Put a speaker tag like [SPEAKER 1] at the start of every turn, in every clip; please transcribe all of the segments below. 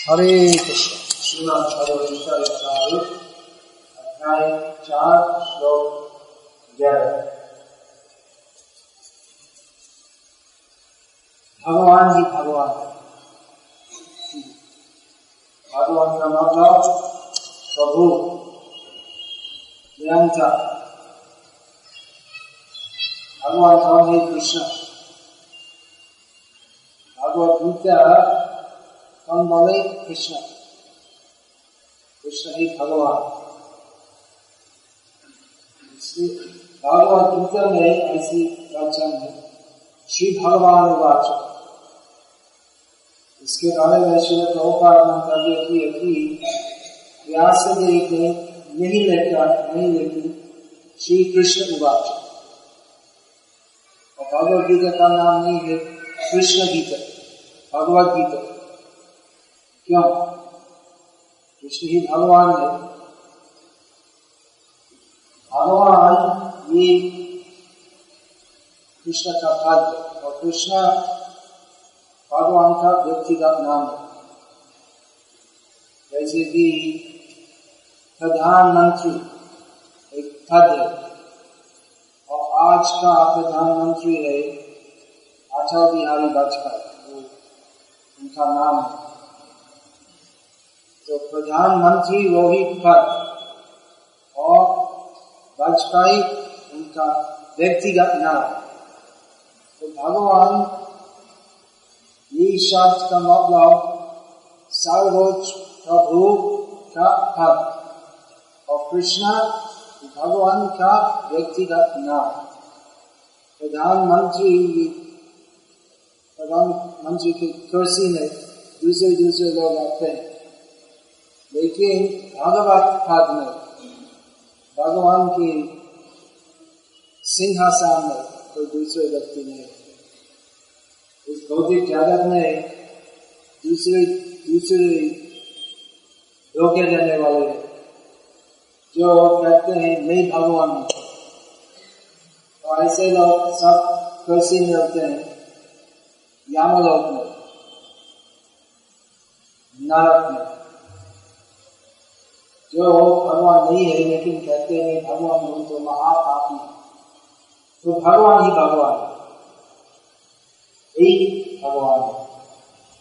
[SPEAKER 1] हरे कृष्ण श्रीमान भगवत अध्याय चार श्लोक ग्यारह भगवान ही भगवान है भगवान का मतलब प्रभु निरंतर भगवान कौन है कृष्ण भगवत गीता कौन बोले, कृष्ण कृष्ण ही भगवान। भगवत गीता में ऐसी वचन है, श्री भगवान वाचक इसके बारे में श्री प्रभुपाद मंतव्य किए कि व्यास देव ने नहीं लिखा नहीं लिखी श्री कृष्ण उवाच। और भगवत गीता का नाम नहीं है कृष्ण गीता, भगवत गीता। क्यों? कृष्ण ही भगवान है। भगवान ये कृष्ण का पद और कृष्ण भगवान का व्यक्तिगत नाम है। जैसे कि प्रधानमंत्री एक पद है और आज का प्रधानमंत्री है अटल बिहारी वाजपेयी। उनका नाम है। तो प्रधानमंत्री वही पद और वाजपेयी, उनका व्यक्तिगत नाम। तो भगवान ये शब्द का मतलब सर्वोच्च प्रभु का पद और कृष्णा भगवान का व्यक्तिगत नाम। प्रधानमंत्री प्रधानमंत्री की कुर्सी में दूसरे दूसरे लोग आते हैं। लेकिन भगवत में, भगवान की सिंहासन में कोई दूसरे व्यक्ति नहीं इस भौतिक जगत में दूसरे दूसरे धोखे देने वाले जो कहते हैं, मैं भगवान तो ऐसे लोग सब कुर्सी में होते हैं, यामलोक में नरक में। जो भगवान नहीं है, लेकिन कहते हैं, भगवान हूँ तो महापापी तो भगवान ही भगवान है। एक भगवान है।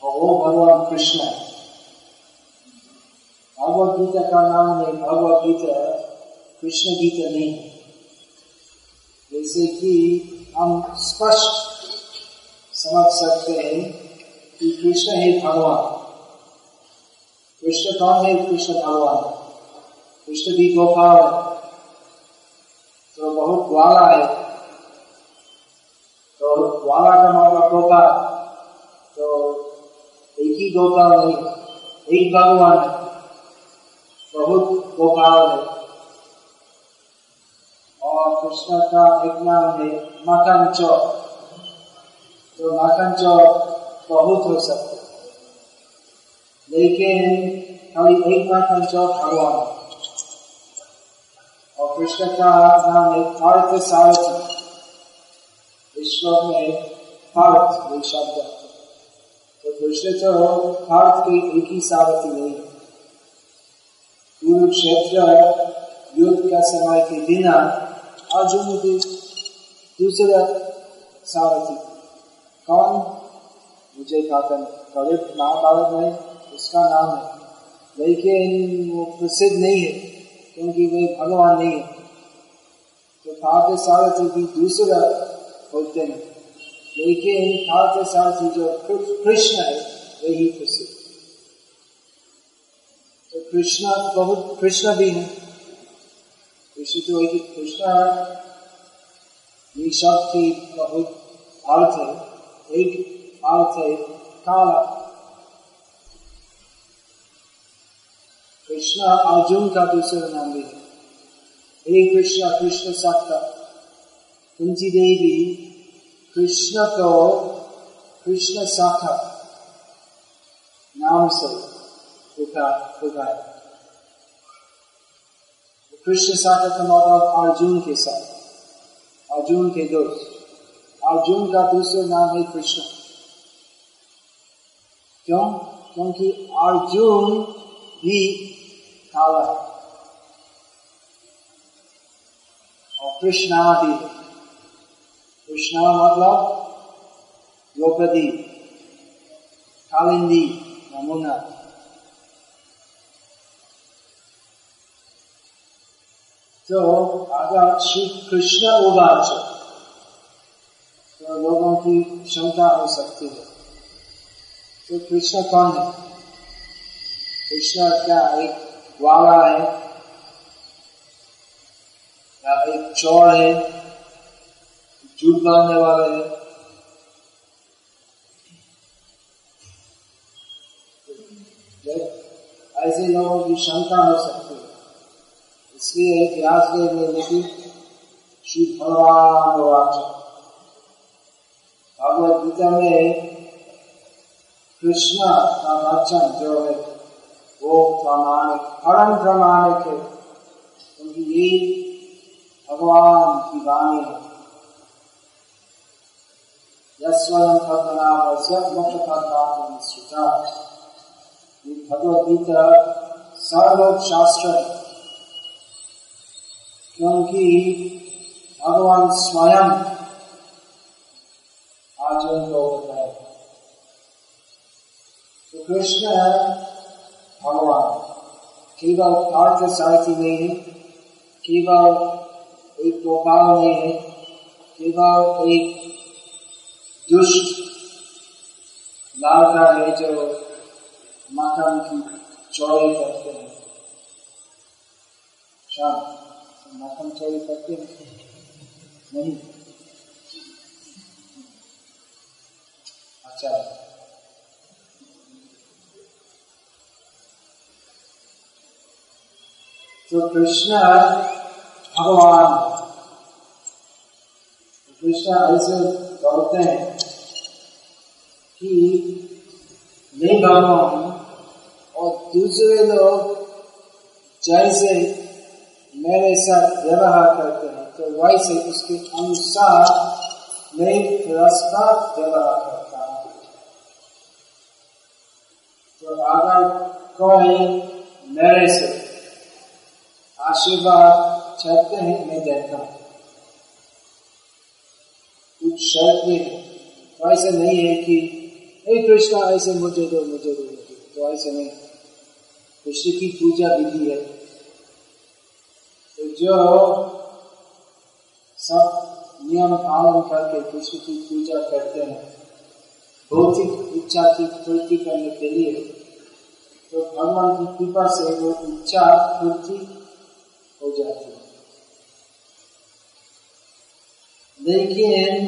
[SPEAKER 1] और वो भगवान कृष्ण है। भगवत गीता का नाम है भगवत गीता कृष्ण गीता नहीं है। जैसे कि हम स्पष्ट समझ सकते हैं कि कृष्ण है भगवान। कृष्ण कौन है? कृष्ण भगवान कृष्ण भी गोपाल तो बहुत ग्वाला है। तो ग्वाला का मतलब गोपाल तो एक ही गोपाल है एक भगवान है। बहुत गोपाल है। और कृष्ण का एक नाम है मकन चौक। तो मकन चौक बहुत हो सकते लेकिन खाली एक मकन चौक भगवान है। और कृष्ण का नाम है पार्थ सारथी विश्व में पार्थ ये शब्द तो कृष्ण तो पार्थ के एक ही सारथी नहीं कुरुक्षेत्र युद्ध का समय के बिना अर्जुन के दूसरा सारथी कौन? मुझे पता कवित महाभारत में उसका नाम है। लेकिन वो प्रसिद्ध नहीं है। क्योंकि वे भगवान नहीं है। तो पार्थ सारथी भी दूसरा होते हैं। लेकिन पार्थ सारथी जो कृष्ण है, वही प्रसिद्ध तो कृष्ण बहुत, कृष्ण भी है। कृष्ण तो एक कृष्ण ये शब्द की बहुत अर्थ है। एक अर्थ है काला कृष्ण अर्जुन का दूसरा नाम भी है। हे कृष्ण कृष्ण सत्ता कुंती देवी, कृष्ण को कृष्ण शाखा नाम से पुकार कृष्ण शाखा का मतलब अर्जुन के साथ। अर्जुन के दोस्त। अर्जुन का दूसरा नाम है कृष्ण। क्यों? क्योंकि अर्जुन भी है और कृष्णा कृष्णा मतलब द्रौपदी कालिंदी यमुना तो अगर श्री कृष्ण उवाच तो लोगों की क्षमता हो सकती है तो कृष्ण कौन है कृष्ण क्या एक वाला है, या एक चोर है झूठ बोलने वाले है। ऐसे लोगों की क्षमता हो सकती है, इसलिए व्यासदेव ने लिखी श्री भगवान भगवत गीता में, कृष्ण का वचन जो है वो प्रामाणिक परम प्रामाणिक है। क्योंकि ये भगवान की वाणी है। यस्वयं पद्मनाभस्य मुख्य श्रुता ये भगवत गीता सर्वोच्च शास्त्र है क्योंकि भगवान स्वयं अर्जुन को बताए तो कृष्ण भगवान केवल पार्थ सारथी नहीं है केवल एक गोपाल नहीं है केवल एक दुष्ट लालता है जो मकान की चौड़ी करते हैं शाम मौसम चोरी करते नहीं अच्छा तो कृष्ण भगवान, कृष्ण ऐसे दौड़ते हैं कि नहीं भगवान और दूसरे लोग जैसे मेरे साथ व्यवहार करते हैं तो वैसे उसके अनुसार मैं पुरस्कार व्यवहार करता हूँ। तो अगर कोई मेरे से। आशीर्वाद चाहते हैं, मैं देता कुछ शर्त भी है। तो ऐसे नहीं है कि, हे कृष्णा, ऐसे मुझे दो मुझे दो, मुझे तो ऐसे नहीं। कृष्ण की पूजा विधि है। तो जो सब नियम पालन करके कृष्ण की पूजा करते हैं, भौतिक इच्छा की पूर्ति करने के लिए तो भगवान की कृपा से वो इच्छा पूर्ति हो जाती है। लेकिन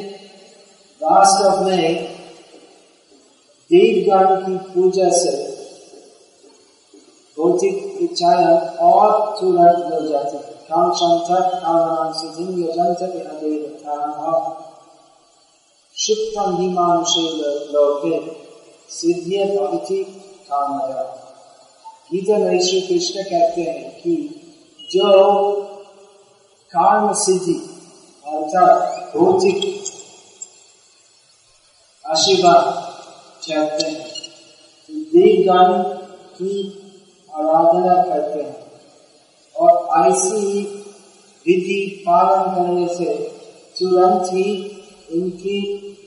[SPEAKER 1] वास्तव में देवगण की पूजा से भौतिक इच्छाएँ और तुरंत हो जाती है। लोके सिद्धिय भक्ति कामया गीता में श्री कृष्ण कहते हैं कि जो काम सिद्धि अर्थात भौतिक आशीर्वाद चाहते हैं देवगान की आराधना करते हैं। और ऐसी विधि पालन करने से तुरंत ही उनकी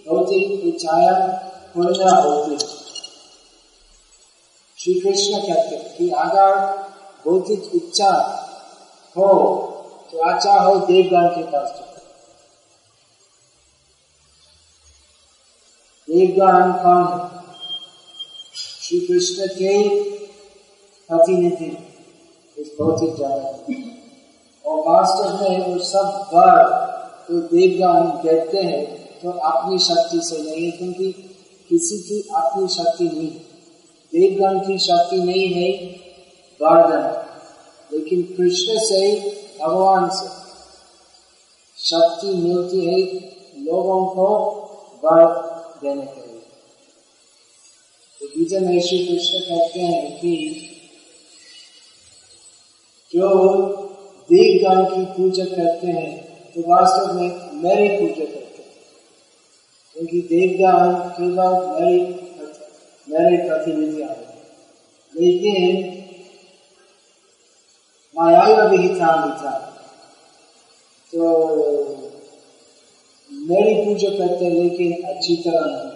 [SPEAKER 1] भौतिक इच्छाया पूर्ण होती है। श्री कृष्ण कहते कि अगर भौतिक इच्छा हो तो अच्छा हो देवगण के पास देवगण कौन है? श्री कृष्ण के प्रतिनिधि इस भौतिक जगत और वास्तव में वो सब वर तो देवगण कहते हैं तो अपनी शक्ति से नहीं क्योंकि किसी की अपनी शक्ति नहीं। देवगण की शक्ति नहीं है वर्धन लेकिन कृष्ण से ही भगवान से। शक्ति मिलती है लोगों को वर देने के लिए। तो में श्री कृष्ण कहते हैं कि जो देवगण की पूजा करते हैं तो वास्तव में मेरी पूजा करते हैं। क्योंकि देवगण केवल मेरी मेरे प्रतिनिधि आए लेकिन विहिता था तो मेरी पूजा करते लेकिन अच्छी तरह नहीं।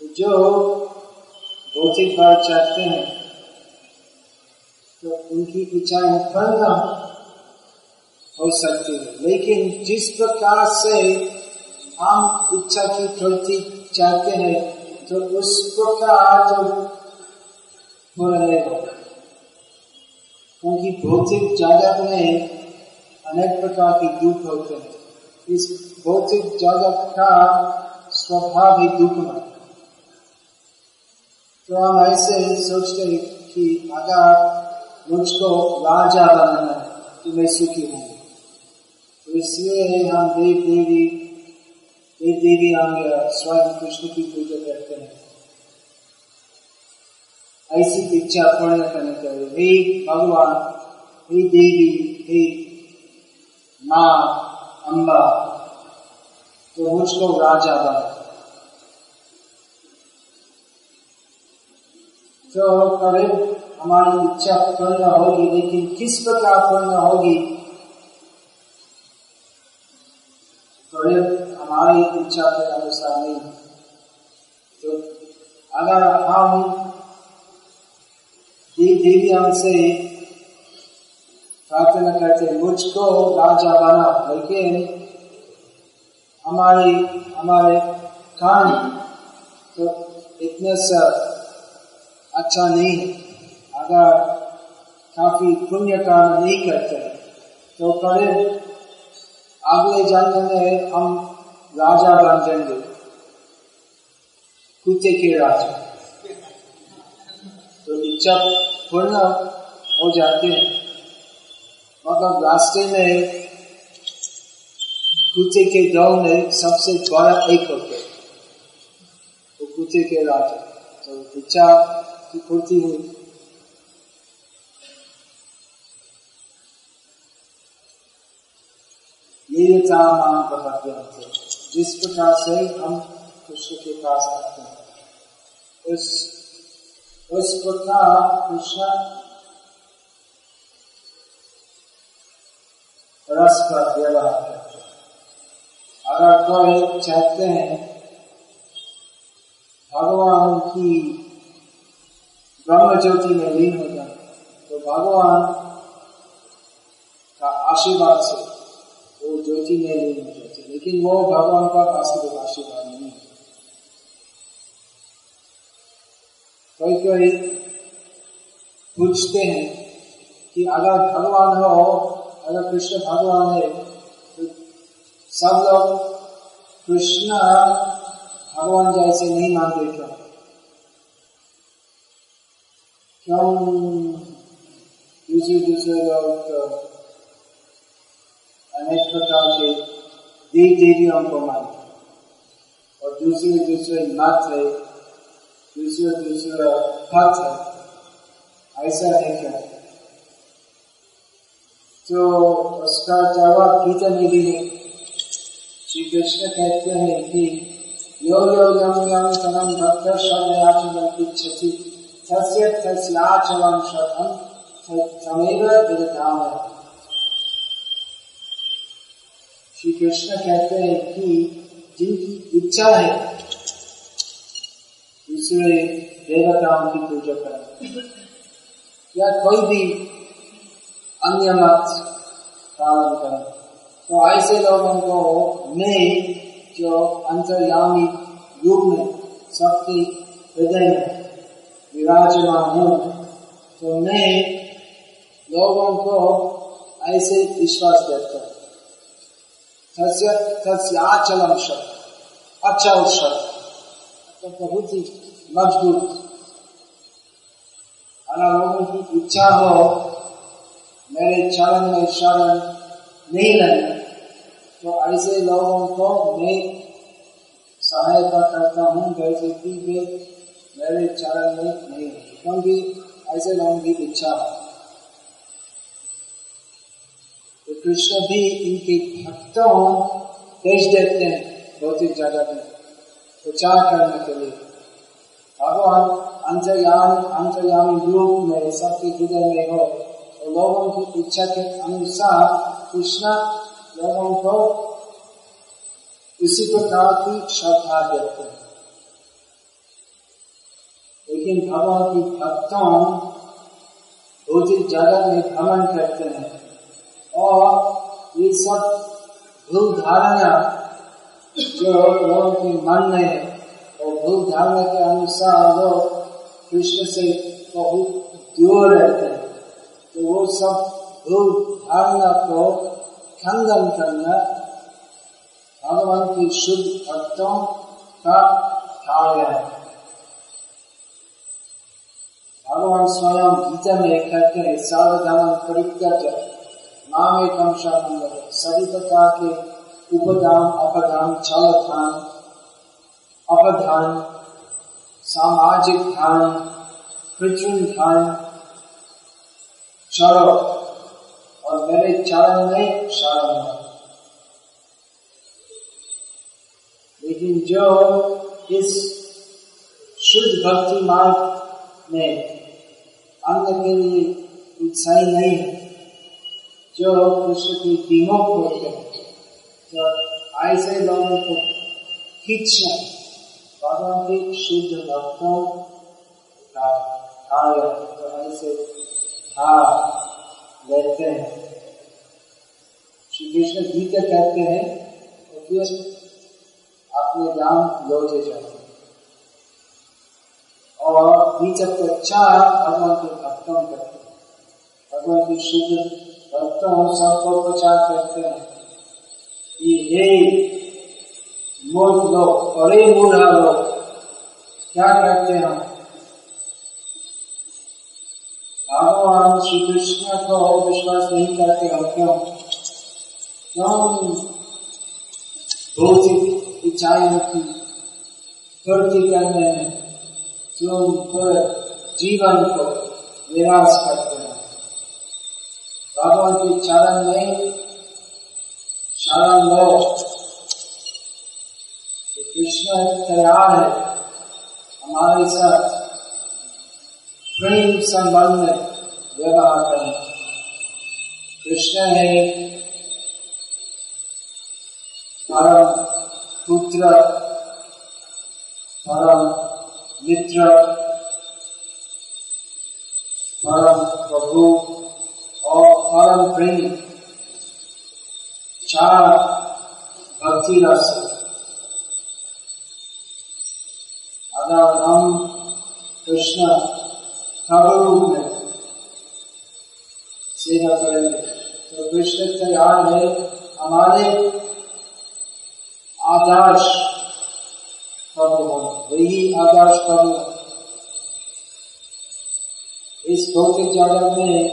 [SPEAKER 1] तो जो भौतिक बात चाहते हैं तो उनकी इच्छाएँ फलना हो सकती है। लेकिन जिस प्रकार से हम इच्छा की प्रवृत्ति चाहते हैं तो उस प्रकार तो हो क्योंकि भौतिक जागत में अनेक प्रकार के दुख होते हैं। इस भौतिक जागत का स्वभाव ही दुख में तो हम ऐसे सोचते हैं कि अगर मुझको राजा बनाना है तो मैं सुखी हूँ। तो इसलिए हम देव देवी देव देवी हम स्वयं कृष्ण की पूजा करते हैं। ऐसी इच्छा पूर्ण करनी चाहिए हे भगवान, हे देवी, हे माँ, अम्बा तो मुझको राजा बना। तो करीब हमारी इच्छा पूर्ण होगी, लेकिन किस प्रकार पूर्ण होगी? करीब हमारी इच्छा के अनुसार नहीं। तो अगर हम देवी हमसे प्रार्थना करते मुझको राजा बना लेकिन हमारी हमारे कान तो इतने से अच्छा नहीं अगर काफ़ी पुण्य काम नहीं करते तो करीब अगले जन्म में हम राजा बन जाएँगे कुत्ते के राजा इच्छा पूर्ण हो जाते हैं। मतलब रास्ते में कुत्ते के दल में सबसे बड़ा एक होते तो कुत्ते के राजा। तो इच्छा की पूर्ति हुई ये थे जिस प्रकार से हम कृष्ण के पास आते हैं, उस रस का व्यवहार करते अगर कोई चाहते हैं भगवान की ब्रह्म ज्योति में लीन हो जाए तो भगवान का आशीर्वाद से वो ज्योति में लीन हो जाते लेकिन वो भगवान का वास्तविक आशीर्वाद नहीं है कोई कोई पूछते हैं कि अगर भगवान हो, अगर कृष्ण भगवान है तो सब लोग कृष्ण भगवान जैसे नहीं मानते क्यों? क्यों दूसरे दूसरे लोग तो अनेक प्रकार के देव देवियों को मानते और दूसरे दूसरे मत है। दूसरे दूसरा है ऐसा क्या तो उसका जवाब गीता में है श्री कृष्ण कहते हैं कि यो यो यम यम तनम भक्त श्री कृष्ण कहते हैं कि जिनकी इच्छा है दूसरे देवताओं की पूजा करें। या कोई भी अन्य मत पालन करें। तो ऐसे लोगों को मैं जो अंतर्यामी रूप में सबके हृदय में विराजमान हूँ तो मैं लोगों को ऐसे विश्वास देता हूँ। तस्याचलम शब्द। अच्छा शब्द तो बहुत ही मज़बूत अगर लोगों की इच्छा हो मेरे चरण में शरण नहीं लेना तो ऐसे लोगों को मैं सहायता करता हूँ जैसे कि वे मेरे चरण में नहीं रहे क्योंकि ऐसे लोगों की इच्छा है तो कृष्ण भी इनके भक्तों देश देते हैं भौतिक जगत में प्रचार करने के लिए भगवान, अंतर्याम अंतर्याम रूप में सबके हृदय में हो। तो लोगों की इच्छा के अनुसार कृष्ण लोगों को उसी प्रकार की श्रद्धा देते हैं। लेकिन भगवान की भक्तों भौतिक जगत में भ्रमण करते हैं और ये सब भूल धारणा जो लोगों के मन में और धारणा के अनुसार लोग कृष्ण से बहुत दूर रहते हैं। तो वो सब भूल धारणा को खंडन करना भगवान की शुद्ध भक्तों का कार्य है। भगवान स्वयं गीता में कहते हैं सावधान परित्यज नाम एकम शरण सभी प्रकार के उपदान, अपदान छल धान अपधान सामाजिक धान कृत्रिम धान चलो और मेरे चरण में शरण लेकिन जो इस शुद्ध भक्ति मार्ग में अंत के लिए उत्साही नहीं जो कृष्ण की हैं तो ऐसे लोगों को खींचना भगवान के शुद्ध भक्तों का कार्य तो ऐसे भाव लेते हैं। श्री कृष्ण गीता कहते हैं अपने राम लौटे जाते और बीच प्रचार भगवान के भक्तों करते हैं। भगवान की शुद्ध भक्तों सबको प्रचार करते हैं। कि हे मूर्ख लोग बड़े मूढ़ा लोग क्या करते हैं? भगवान श्री कृष्ण को विश्वास नहीं करते हो क्यों? क्यों? भौतिक इच्छाएँ की पूर्ति करने में तुम पूरे जीवन को निराश करते हैं। भगवान के चरण में शरण लो। कृष्ण तैयार है। हमारे साथ प्रेम संबंध व्यवहार करें कृष्ण है परम पुत्र परम मित्र परम प्रभु और परम प्रेमी, चार भक्ति रस अगर हम कृष्ण रूप में सेवा करेंगे। तो कृष्ण तैयार है, हमारे आदर्श प्रभु हो। वही आदर्श प्रभु इस भौतिक जगत में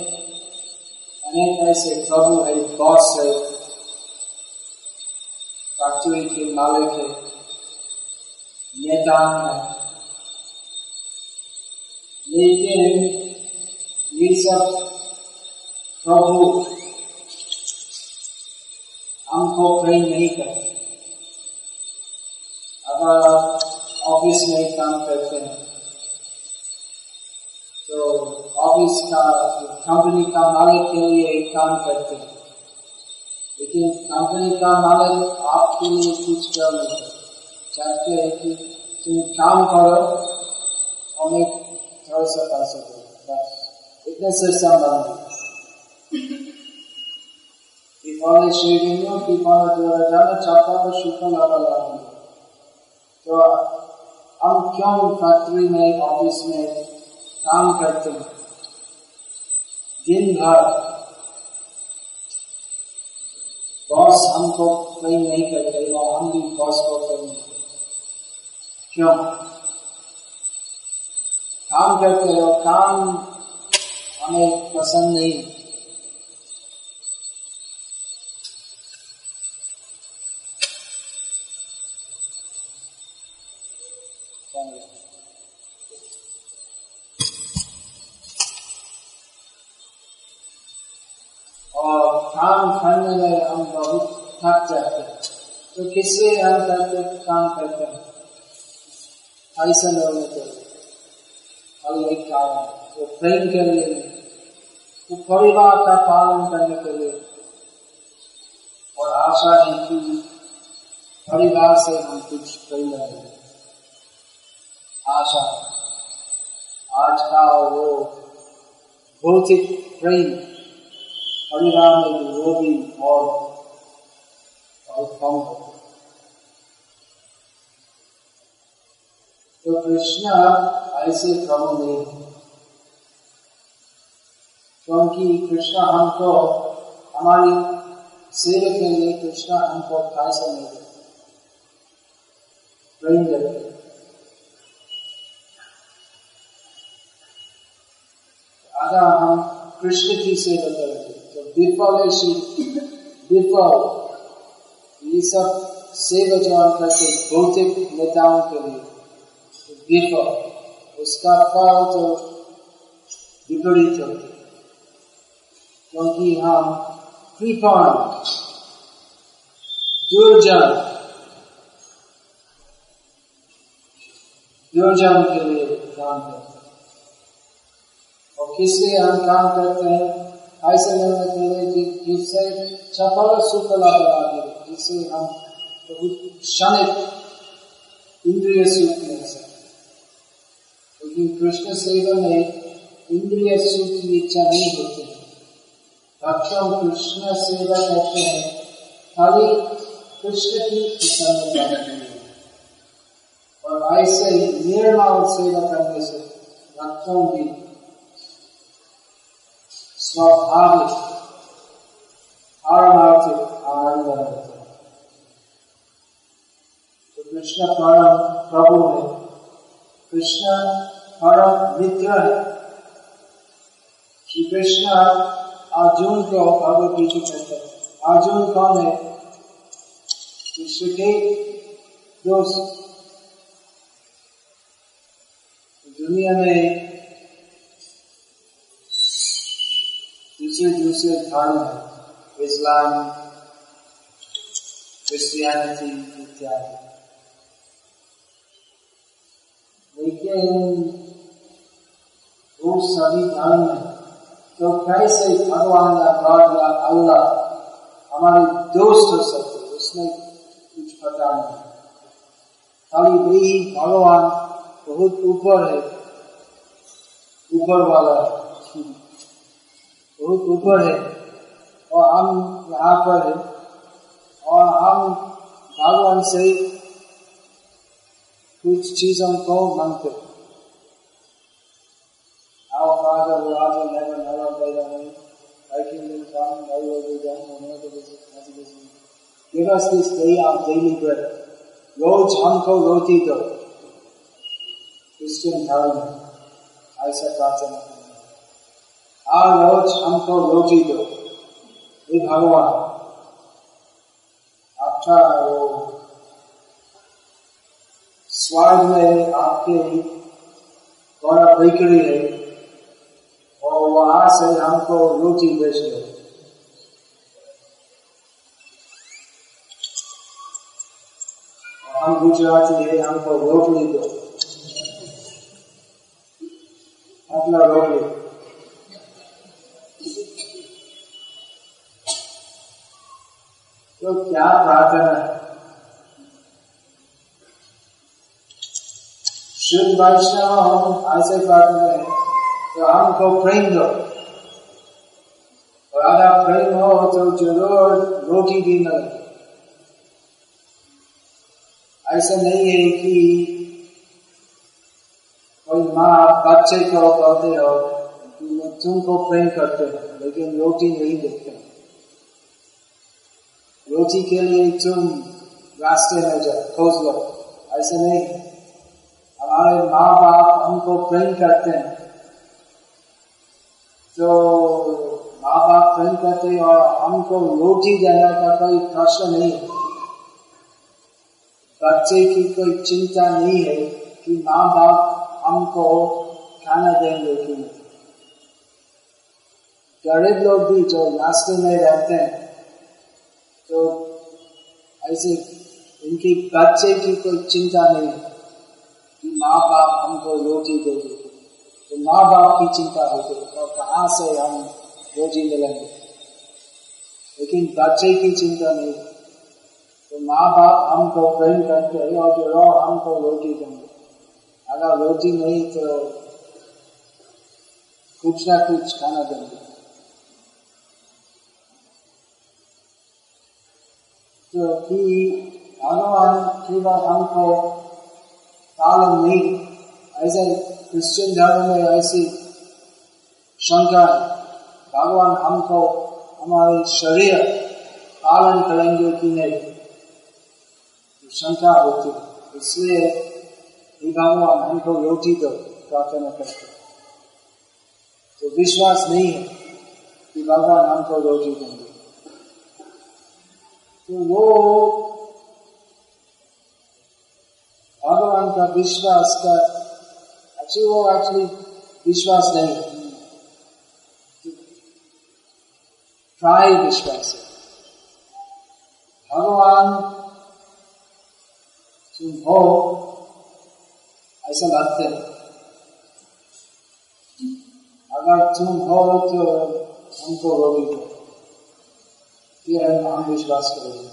[SPEAKER 1] अनेक ऐसे प्रभु है बॉस है। फैक्ट्री के मालिक है। नेता है। लेकिन ये सब प्रभु हमको प्रेम नहीं करते। अगर ऑफ़िस में काम करते हैं। तो ऑफ़िस का, कंपनी का मालिक के लिए काम करते हैं। लेकिन कंपनी का मालिक आपके लिए कुछ कर नहीं चाहते हैं कि तुम काम करो और मैं थोड़ा सा दो बस इतने से संबंध दीपावली श्रीविंदु दीपावली द्वारा जाना चाहता हूँ शुक्र लाभ लाभ तो हम क्यों फैक्ट्री में ऑफ़िस में काम करते हैं दिन भर बॉस हमको कहीं नहीं करते और हम भी बॉस को कहीं क्यों काम करते हो, काम हमें पसंद नहीं। और काम करने में हम बहुत थक जाते हैं। तो किससे हम करते, काम करते हैं? ऐसा लोग कारण तो प्रेम के लिए तो परिवार का पालन करने के लिए और आशा है कि परिवार से हम कुछ कर रहे आशा, आज का वो भौतिक प्रेम परिवार में वो भी और बहुत कम हो तो कृष्ण ऐसे प्रभु नहीं क्योंकि कृष्ण हमको, हमारी सेवा के लिए कृष्ण हमको कैसे नहीं देते अगर हम कृष्ण की सेवा करेंगे तो विफल विफल, ये सब सेवा जो हम करते भौतिक नेताओं के लिए। उसका फल तो विपरीत होते क्योंकि हम कृपण, दुर्जन दुर्जन के लिए काम करते और किससे हम काम करते हैं? ऐसे निर्णय के लिए जिससे सफल सुफल बना जिससे हम बहुत क्षणिक इंद्रिय सुख मिल सके। क्योंकि कृष्ण सेवा में इंद्रिय सुख की इच्छा नहीं होती। है भक्तों कृष्ण सेवा करते हैं, खाली कृष्ण की प्रसन्न करने के लिए और ऐसे ही निर्मल सेवा करने से भक्तों की स्वाभाविक पारमार्थिक आनंद रहते हैं। तो कृष्ण परम प्रभु है। कृष्ण परम मित्र है। श्री कृष्ण अर्जुन को भगवत गीता कहते हैं। अर्जुन कौन है? के दोस्त दुनिया में दूसरे दूसरे धर्म है। इस्लाम क्रिश्चियनिटी इत्यादि। लेकिन वो सभी धर्म में तो कैसे भगवान या गॉड या अल्लाह हमारे दोस्त हो सकते उसमें कुछ पता नहीं। खाली वही भगवान बहुत ऊपर है, ऊपर वाला। बहुत ऊपर है, और हम यहाँ पर है, और हम भगवान से कुछ चीज़ों को मांगते Our Give us this day our daily bread. रोज हमको रोटी दो क्रिश्चियन धर्म ऐसा प्रार्थना आ रोज हमको रोटी दो हे भगवान अच्छा वो स्वर्ग में आपके बड़ा बेकरी है और वहाँ से हमको रोटी बेच दो गुजराती है हमको रोटी दो अपना रोटी तो क्या प्रार्थना है? शुद्ध वैष्णव हम ऐसे प्रार्थना है तो हमको प्रेम दो। और अगर प्रेम हो तो ज़रूर रोटी भी मिले। ऐसा नहीं है कि कोई माँ बच्चे को कहते हो कि मैं प्रेम करते हो, लेकिन रोटी नहीं देते रोटी के लिए तुम रास्ते में जाओ, खोज लो। ऐसा नहीं हमारे माँ बाप हमको प्रेम करते हैं। तो माँ बाप प्रेम करते हैं और हमको रोटी देने का कोई प्रश्न नहीं है। बच्चे की कोई चिंता नहीं है कि माँ बाप हमको खाना देंगे कि नहीं। गरीब लोग भी जो रास्ते में रहते हैं तो ऐसे इनकी बच्चे की कोई चिंता नहीं है कि माँ बाप हमको रोटी दे देते माँ बाप की चिंता होती है और कहाँ से हम रोजी मिलेंगे? लेकिन बच्चे की चिंता नहीं तो माँ बाप हमको प्रेम करते हैं और जो रो हमको रोटी देंगे। अगर रोटी नहीं तो कुछ ना कुछ खाना देंगे। तो भगवान केवल हमको पालन नहीं, ऐसे क्रिश्चियन धर्म में ऐसी शंका भगवान हमको हमारे शरीर पालन करेंगे कि नहीं? शंका होती है। इसलिए भगवान हमको रोटी दो, प्रार्थना करते तो विश्वास नहीं है कि भगवान हमको रोटी देंगे। तो वो भगवान का विश्वास का अच्छी, वो एक्चुअली विश्वास नहीं है। विश्वास है। भगवान तुम हो, ऐसा लगते हैं। अगर तुम हो तो हमको रोगी दो। फिर हम विश्वास करेंगे।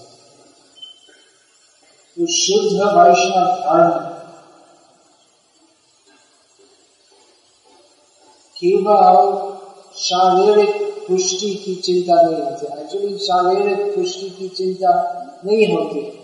[SPEAKER 1] तो शुद्ध वैष्णव धर्म केवल शारीरिक पुष्टि की चिंता नहीं होती। एक्चुअली शारीरिक पुष्टि की चिंता नहीं होती।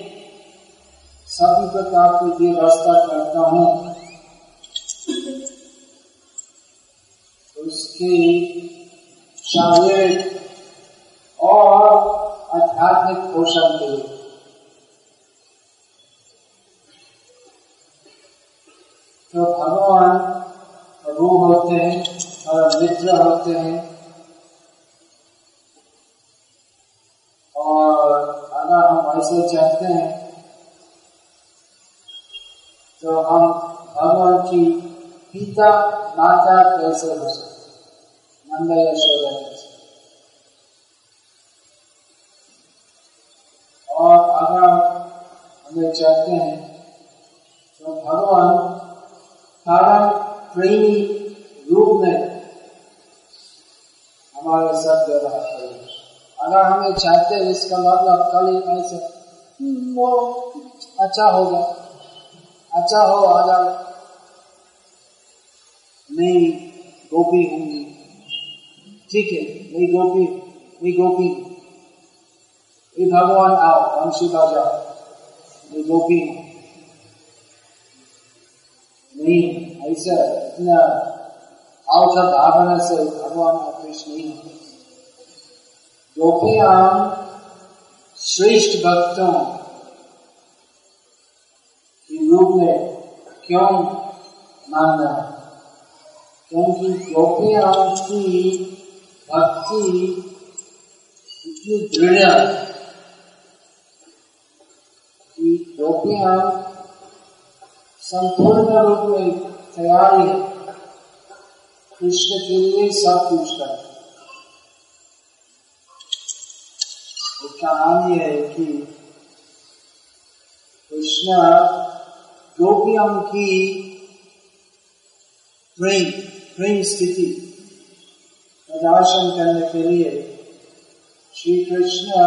[SPEAKER 1] सभी प्रकार की व्यवस्था करता हूँ। उसकी शारीरिक और आध्यात्मिक पोषण के लिए। तो भगवान प्रभु होते हैं और मित्र होते हैं और अगर हम ऐसे चाहते हैं। तो हम भगवान की पिता, माता कैसे हो सकते नंद यशोदा कैसे? और अगर हमें चाहते हैं तो भगवान कारण प्रेमी रूप में हमारे साथ व्यवहार करें। अगर हमें चाहते हैं, इसका मतलब कल ऐसे वो अच्छा होगा। अच्छा हो अगर मैं गोपी होंगी ठीक है, मैं गोपी मैं गोपी। ये भगवान, आओ वंशी बाजाओ मैं गोपी हूँ। नहीं ऐसा इतना आवश्यक भावना से भगवान का कृष्ण नहीं होते गोपियाँ, श्रेष्ठ भक्तों में क्यों है? क्योंकि गोपियाँ की भक्ति इतनी दृढ़ कि गोपियाँ संपूर्ण रूप में तैयारी है। कृष्ण के लिए सब कुछ कर कहानी है कि कृष्ण गोपियों की प्रेम प्रेम स्थिति प्रदर्शन करने के लिए श्री कृष्ण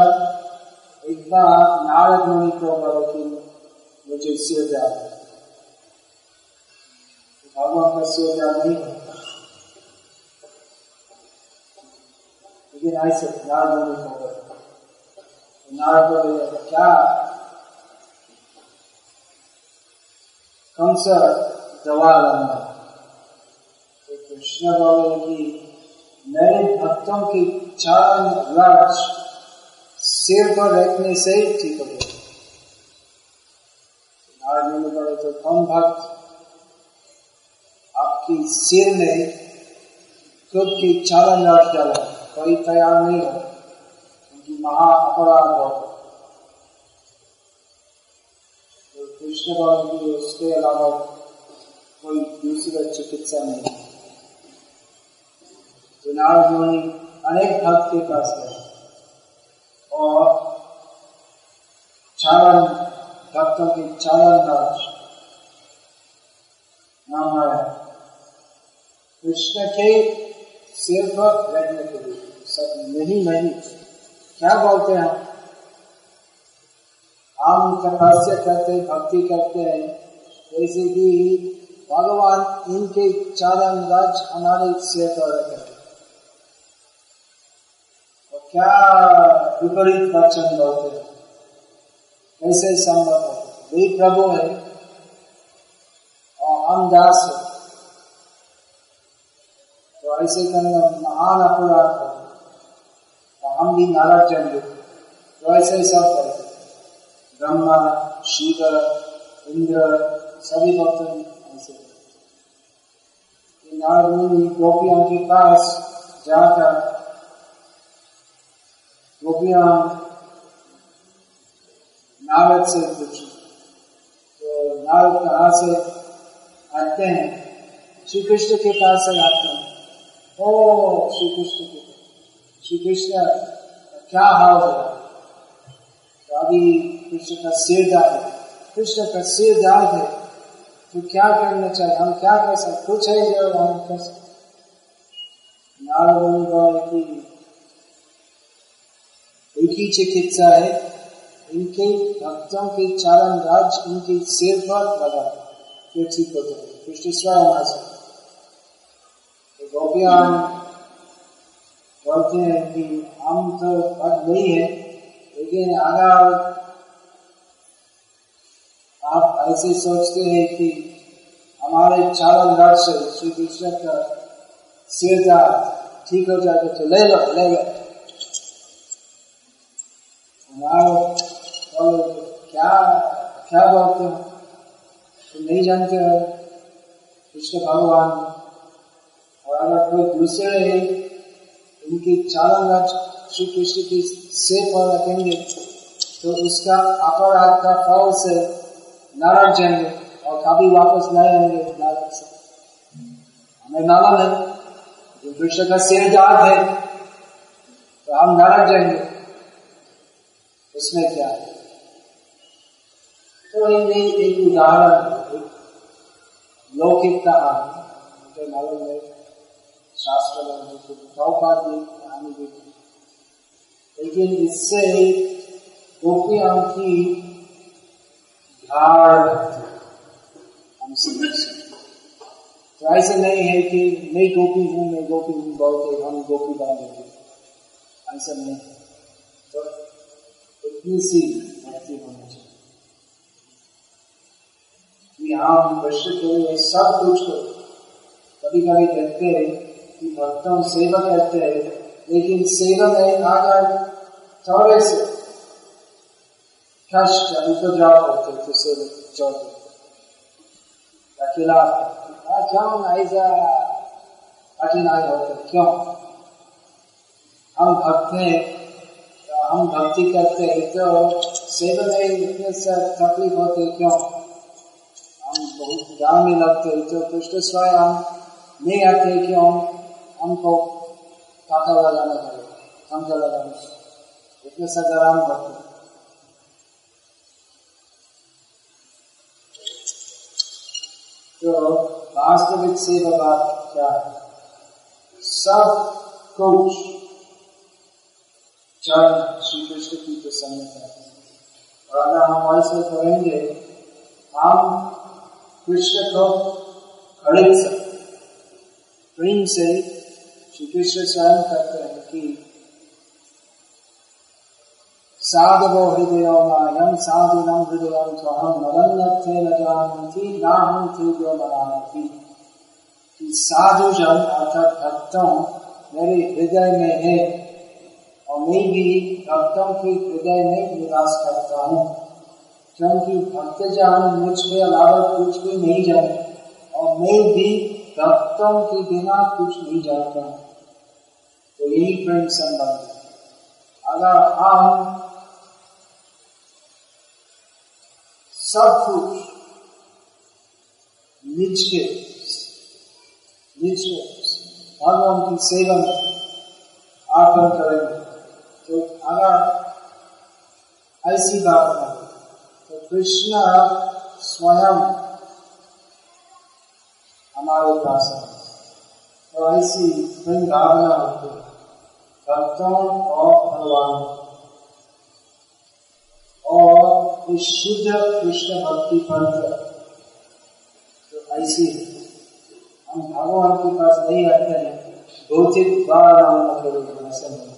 [SPEAKER 1] एक बार नारद मुनि को बोले कि मुझे सिर डाल भगवान का सिर डाल नहीं होता लेकिन ऐसे नारद मुनि को बोले नारद बोले क्या कौन सा दवा तो कृष्ण बोले कि मेरे भक्तों की चरण रज सिर पर रखने से ही ठीक हो गए नारद मुनि बोले तो कौन भक्त आपकी सिर में खुद की चालन रख डाला कोई तैयार नहीं हो क्योंकि महा अपराध हो तो कृष्ण भगवान की उसके अलावा कोई दूसरा चिकित्सा नहीं तो नारद मुनि अनेक भक्त के पास गए और चारण भक्तों के चारण राज नाम है कृष्ण के सिर पर बैठने के लिए सब नहीं नहीं क्या बोलते हैं हम तपस्या करते, भक्ति करते हैं। जैसे कि भगवान इनके चारण राज हमारे सिर पर रखे और क्या विपरीत वचन बोलते हैं। कैसे संभव है? वे प्रभु है और हम दास है। तो ऐसे करना महान अपराध है। और हम भी नाराज़ जाएँगे तो ऐसे ही सब करते ब्रह्मा, शिव, इंद्र, सभी भक्त ऐसे। नारद मुनि गोपियों के पास जाकर गोपियाँ नारद से पूछी। तो नारद कहा से आते हैं? श्री कृष्ण के पास से आते हैं। ओ श्री कृष्ण के श्री कृष्ण क्या हाल है? अभी कृष्ण का सिर दाग है। कृष्ण का सिर दाग है। तो क्या करना चाहिए? हम क्या कर सकते कुछ है जो हम कर सकते की ही चिकित्सा है। इनके भक्तों के चारण राज इनके सिर पर लगा। ठीक हो जाए कृष्ण स्वयं आ सकते गोपियाँ बोलते हैं कि हम तो पद नहीं है। लेकिन अगर आप ऐसे सोचते हैं कि हमारे चारण राज से श्री कृष्ण का सिर ठीक हो जाएगा तो ले लो ले लो। हमारे क्या क्या बोलते हैं? तो नहीं जानते हो? कृष्ण भगवान, और अगर कोई दूसरे उनकी चालन राज श्री कृष्ण की से पर रखेंगे तो उसका अपराध का फल से नाराज़ जाएँगे और कभी वापस नहीं आएँगे नारक से हमें नाला है जो कृष्ण का सिर दाग है तो हम नाराज़ जाएँगे उसमें क्या है तो एक उदाहरण लौकिक कहानी मुझे मालूम है शास्त्र में कहानी देखी लेकिन इससे गोपियों की हम तो ऐसे नहीं है कि मैं गोपी हूँ मैं गोपी हूँ बहुत हम गोपी बन गए ऐसा नहीं तो इतनी सी भक्ति होनी चाहिए कि हम कृष्ण के लिए सब कुछ कभी कभी देखते हैं कि भक्तों सेवा करते हैं लेकिन सेवा में आकर थोड़े से कष्ट उपद्रव होते तो सेवा चौथे खिलाफ क्यों ऐसा कठिनाई होते क्यों? हम भक्त हैं हम भक्ति करते हैं तो सेवा में इतने तकलीफ़ होते क्यों? हम बहुत गाँव में लगते तो कृष्ण स्वयं नहीं आते क्यों? हमको काका लगाना पड़ेगा हमको लगाना इतने सजाराम भक्त तो वास्तविक सेवा बात क्या है? सब कुछ चरण श्री कृष्ण की प्रसन्नता और अगर हम ऐसे करेंगे, हम कृष्ण को खरीद सकते प्रेम से श्री कृष्ण स्वयं कहते हैं कि साधवो हृदय मायम साधुनम हृदय हम नवन्नथे न जानती ना हम थे जो मनाती कि साधु जन अर्थात भक्तों मेरे हृदय में है, और मैं भी भक्तों के हृदय में निवास करता हूँ। क्योंकि भक्त जन मुझ के अलावा कुछ भी नहीं जाने और मैं भी भक्तों के बिना कुछ नहीं जाता तो यही प्रेम संबंध है। अगर हम सब कुछ निज के निज भगवान की सेवा में आकर करेंगे तो अगर ऐसी बात है तो कृष्ण स्वयं हमारे पास है। तो ऐसी वृंदावना होती है। भक्तों और भगवान और इस शुद्ध कृष्ण भक्ति पंथ तो ऐसी हम भगवान के पास नहीं आते हैं भौतिक बार नाम करेंगे ऐसा नहीं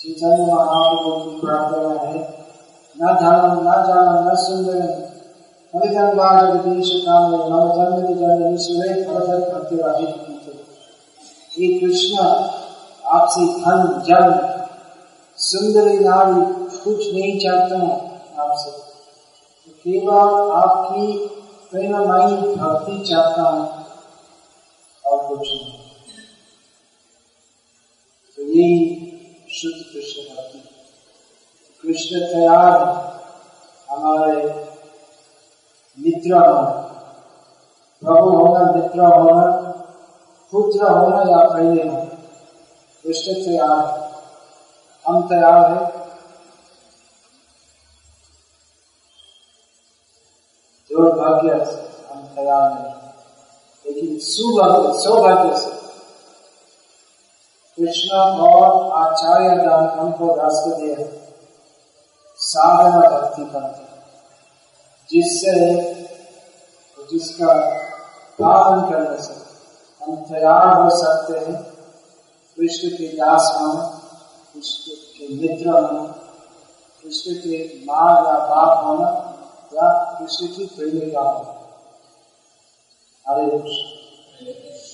[SPEAKER 1] चैतन्य महाप्रभु की प्रार्थना है न ध्यान न जाना न सुंदर फलितं वा जगदीशकामे मम जन्मति जन्मनीश्वरे फलफल प्रतिवाहित हे कृष्ण आपसे धन, जल, सुंदरी नारी कुछ नहीं चाहता हूँ आपसे। केवल आपकी प्रेममयी भक्ति चाहता हूँ और कुछ नहीं। तो यही शुद्ध कृष्ण भक्ति। कृष्ण तैयार हमारे मित्र प्रभु होना, मित्र होना, पुत्र होना या पहले होना कृष्ण तैयार हम तैयार है। दुर्भाग्य से हम तैयार नहीं लेकिन सुभाग्य, सौभाग्य से। कृष्ण और आचार्य दान हमको रास्ते दिए साधना भक्ति करते जिससे, जिसका पालन करने से हम तैयार हो सकते हैं। कृष्ण के दास हूँ, कृष्ण के मित्र हूँ, कृष्ण के माँ या बाप हूँ, या कृष्ण की प्रेमिका हूँ। हरे कृष्ण।